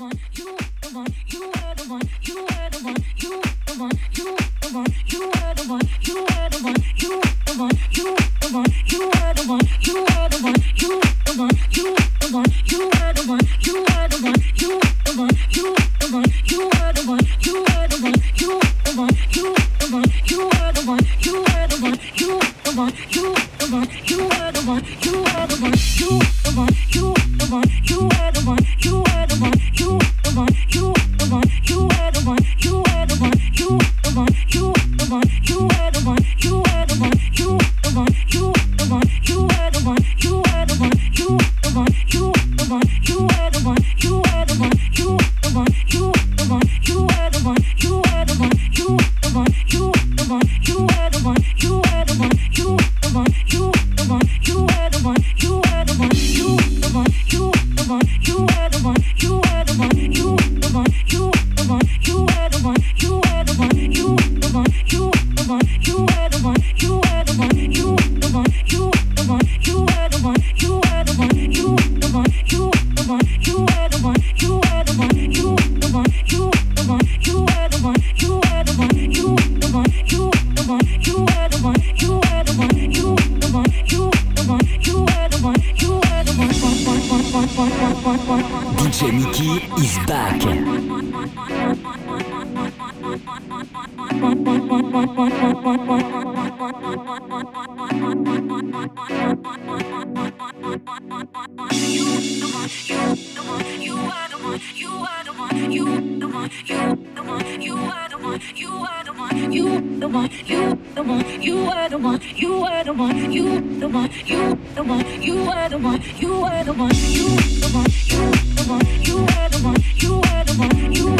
someone you you are the one, you are the one, you are the one, you are the one, you were the one. You were the one. You were the one. You were the one. You were the one. You were the one. You were the one. You were the one. You were the one. You were the one. You were the one. You were the one. You were the one. You were the one. You were the one. You were the one. You were the one. You were the one. You were the one one you you were the one, you the one, you the one, you were the one, you were the one, you the one, you the one, you were the one, you were the one, you the one, you the one, you were the one, you were the one, you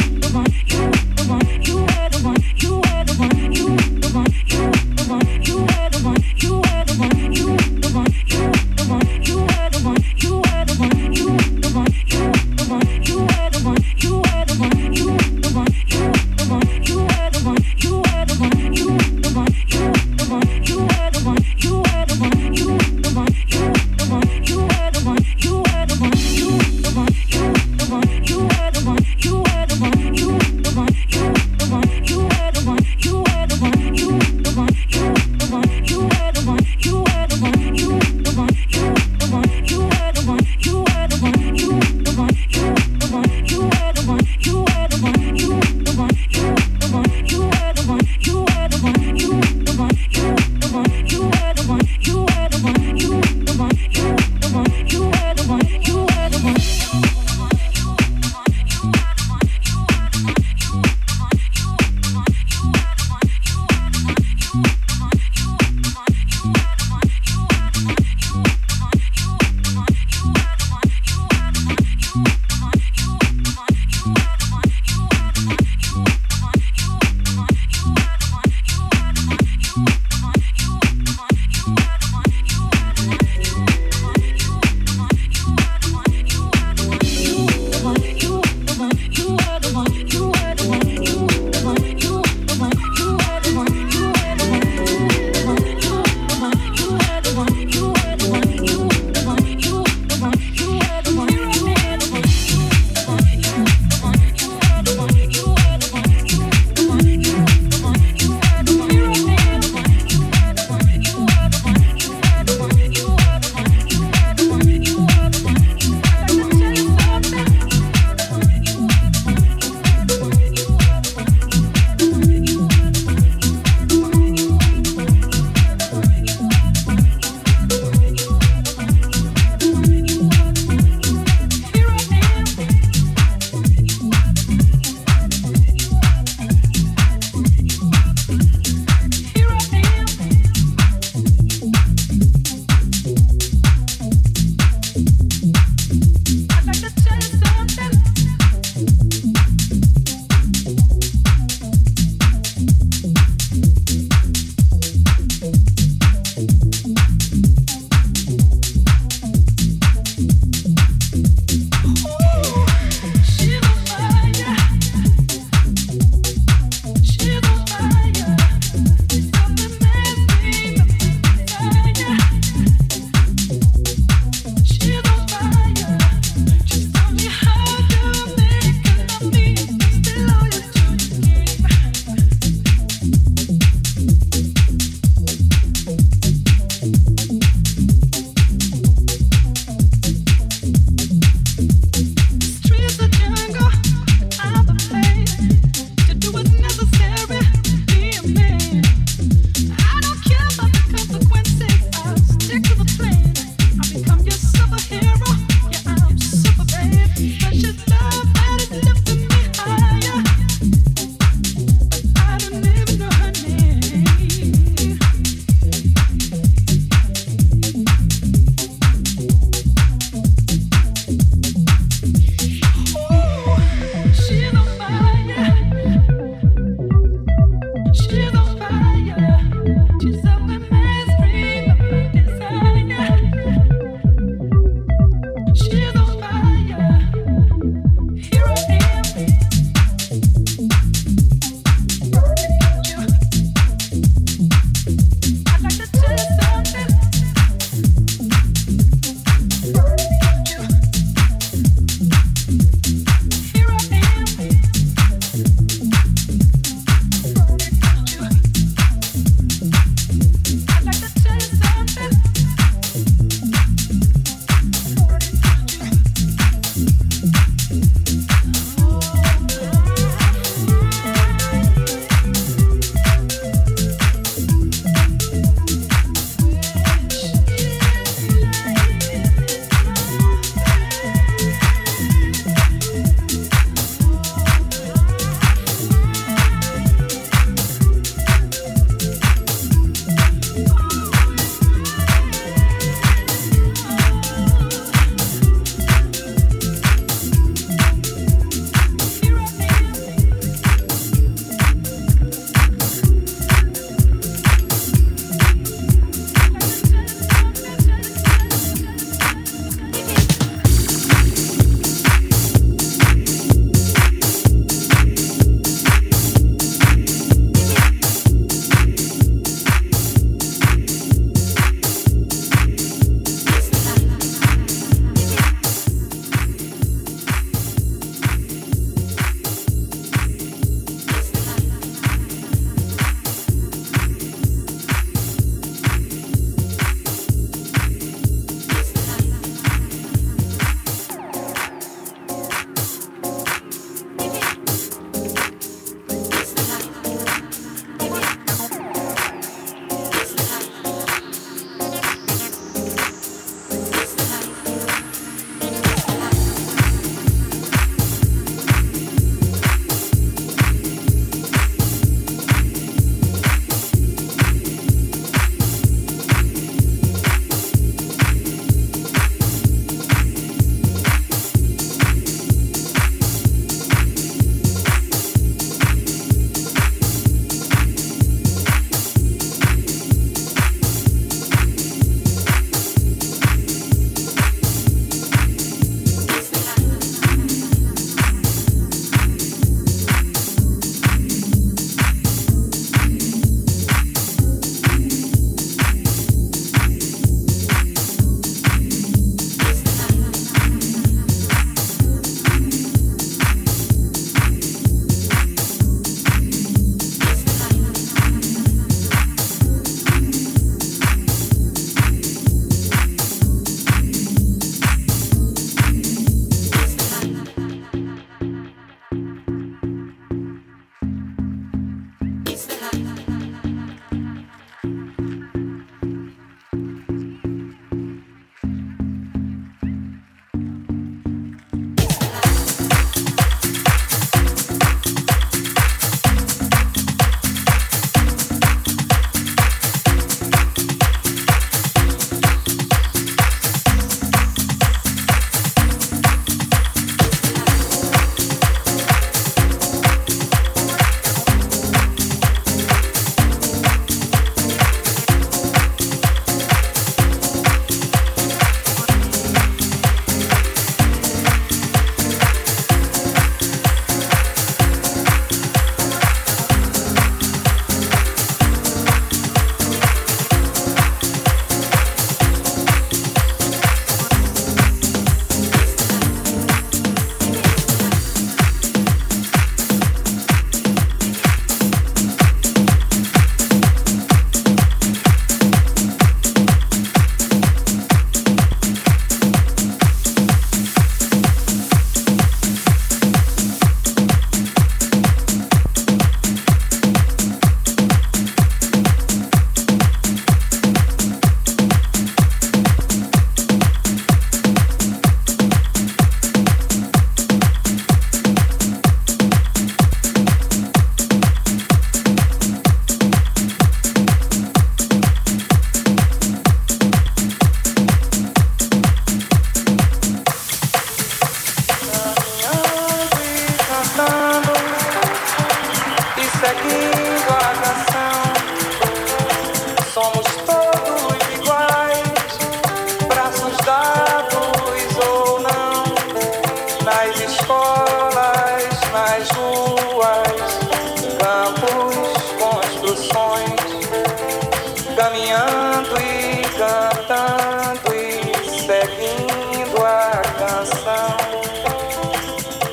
seguindo a canção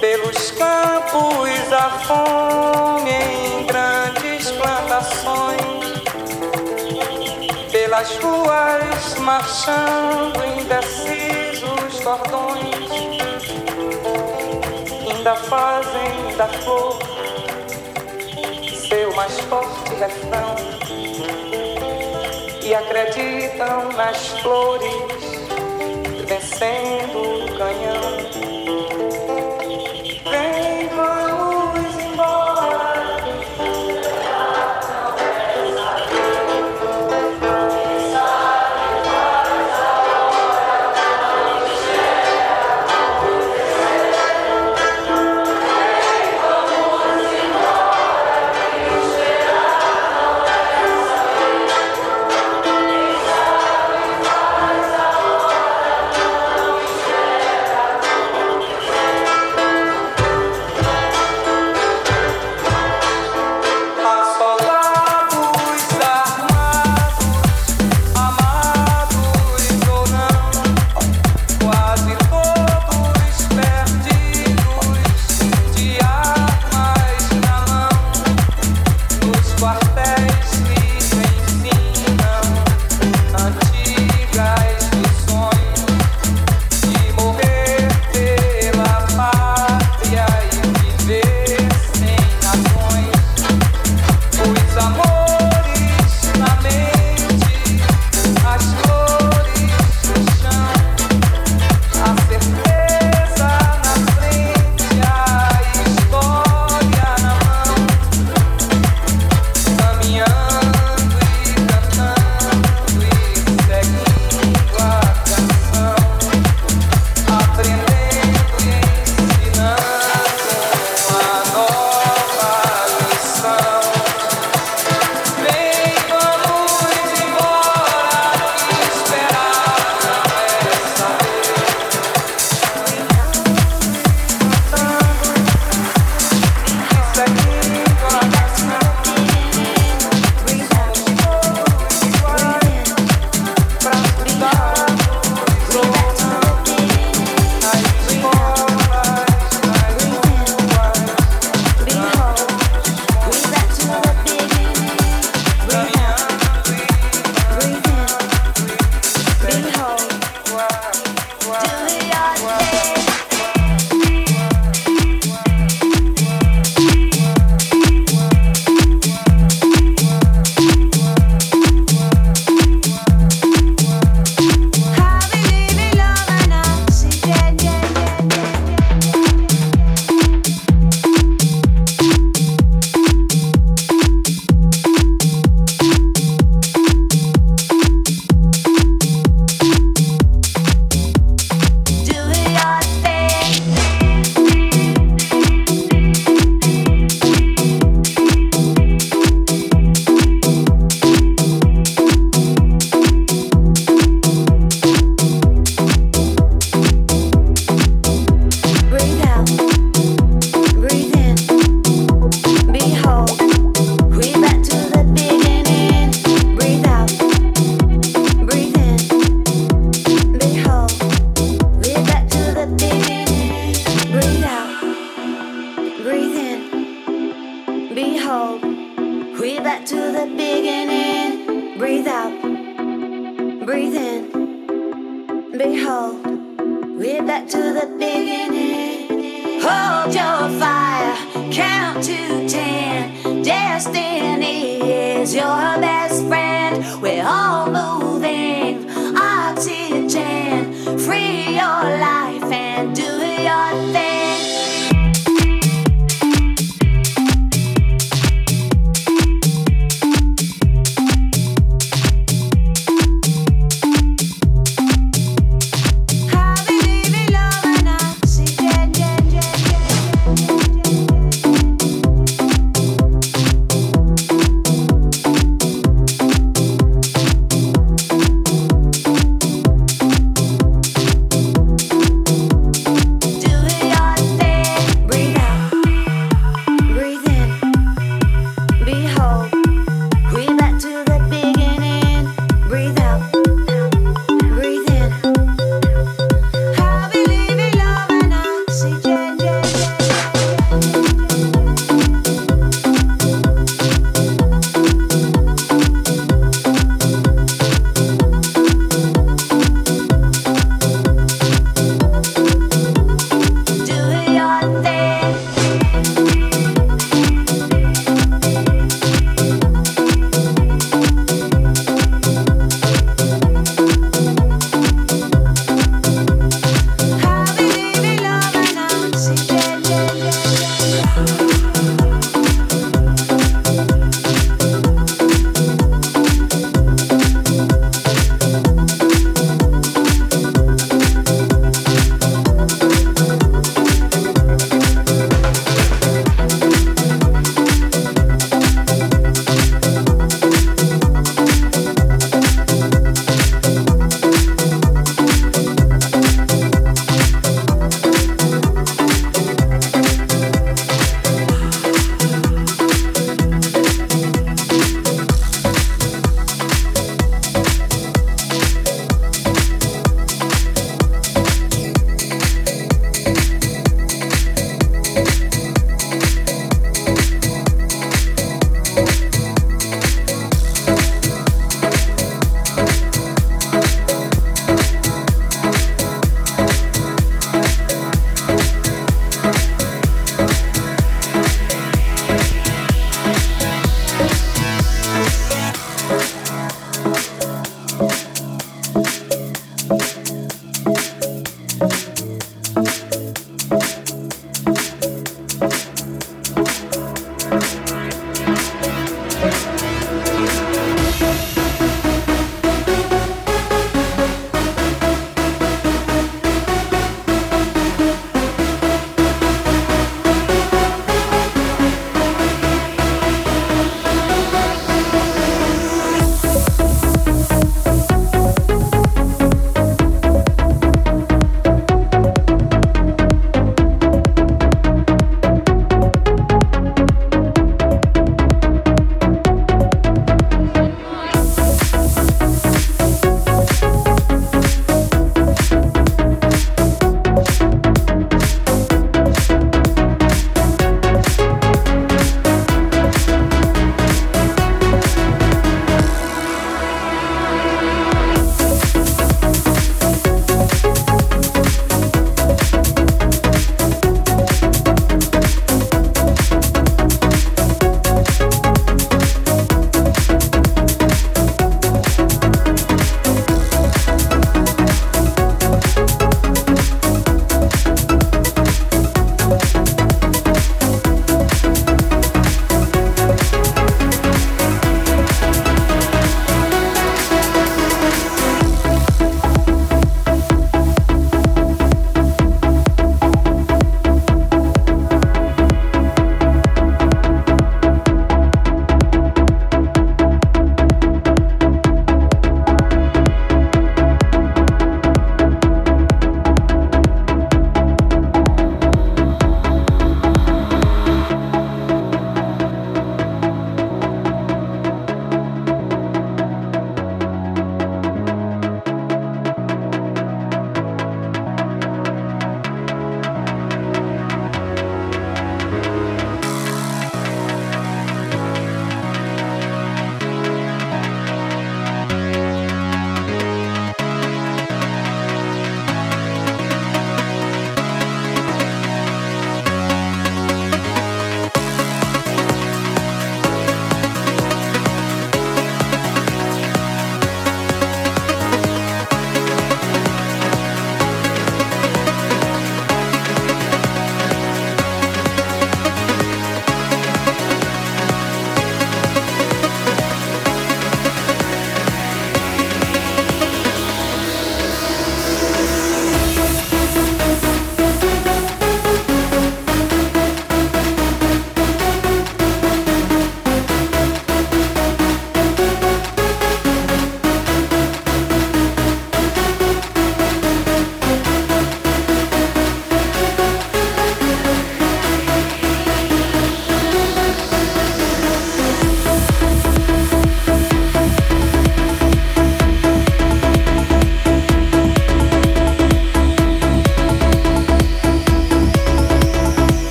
pelos campos a fome em grandes plantações pelas ruas marchando indecisos cordões ainda fazem da flor seu mais forte refrão e acreditam nas flores vencendo o canhão.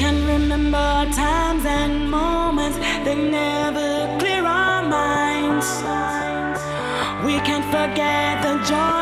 can remember times and moments that never clear our minds. We can't forget the joy.